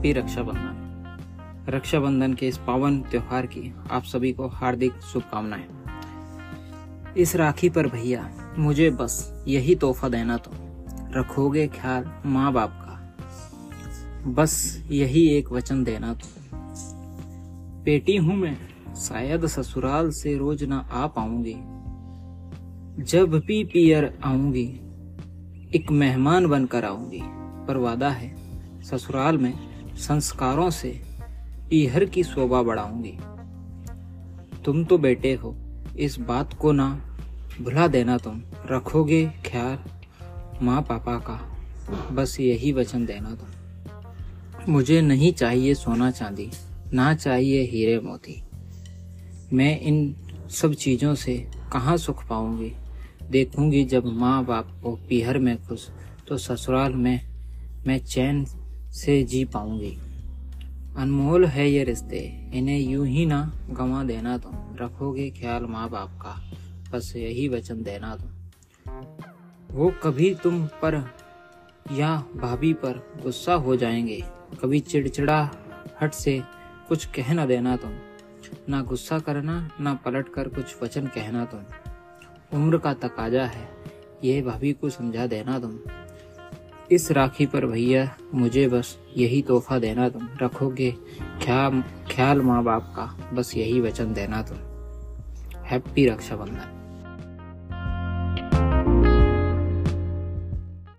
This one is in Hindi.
हैप्पी रक्षाबंधन। रक्षाबंधन के इस पावन त्योहार की आप सभी को हार्दिक शुभकामनाएँ। इस राखी पर भैया, मुझे बस यही तोहफा देना तो। रखोगे ख्याल माँ बाप का। बस यही एक वचन देना तो। बेटी हूँ मैं, शायद ससुराल से रोज ना आ पाऊँगी। जब भी पियर आऊँगी, एक मेहमान बनकर आऊँगी। पर वादा है, ससुराल में संस्कारों से पीहर की शोभा बढ़ाऊँगी। तुम तो बेटे हो, इस बात को ना भुला देना तुम। रखोगे ख्याल माँ पापा का, बस यही वचन देना तुम। मुझे नहीं चाहिए सोना चांदी, ना चाहिए हीरे मोती। मैं इन सब चीज़ों से कहाँ सुख पाऊँगी? देखूँगी जब माँ बाप को पीहर में खुश तो ससुराल में मैं चैन से जी पाऊँगी। अनमोल है ये रिश्ते, इन्हें यूँ ही ना गंवा देना तुम। रखोगे ख्याल माँ बाप का, बस यही वचन देना तुम। वो कभी तुम पर या भाभी पर गुस्सा हो जाएँगे। कभी चिड़चिड़ा हट से कुछ कह न देना तुम। ना गुस्सा करना, ना पलट कर कुछ वचन कहना तुम। उम्र का तकाजा है, ये भाभी को समझा देना तुम। इस राखी पर भैया, मुझे बस यही तोहफा देना तुम। रखोगे ख्याल ख्याल माँ बाप का? बस यही वचन देना तुम। हैप्पी रक्षाबंधन।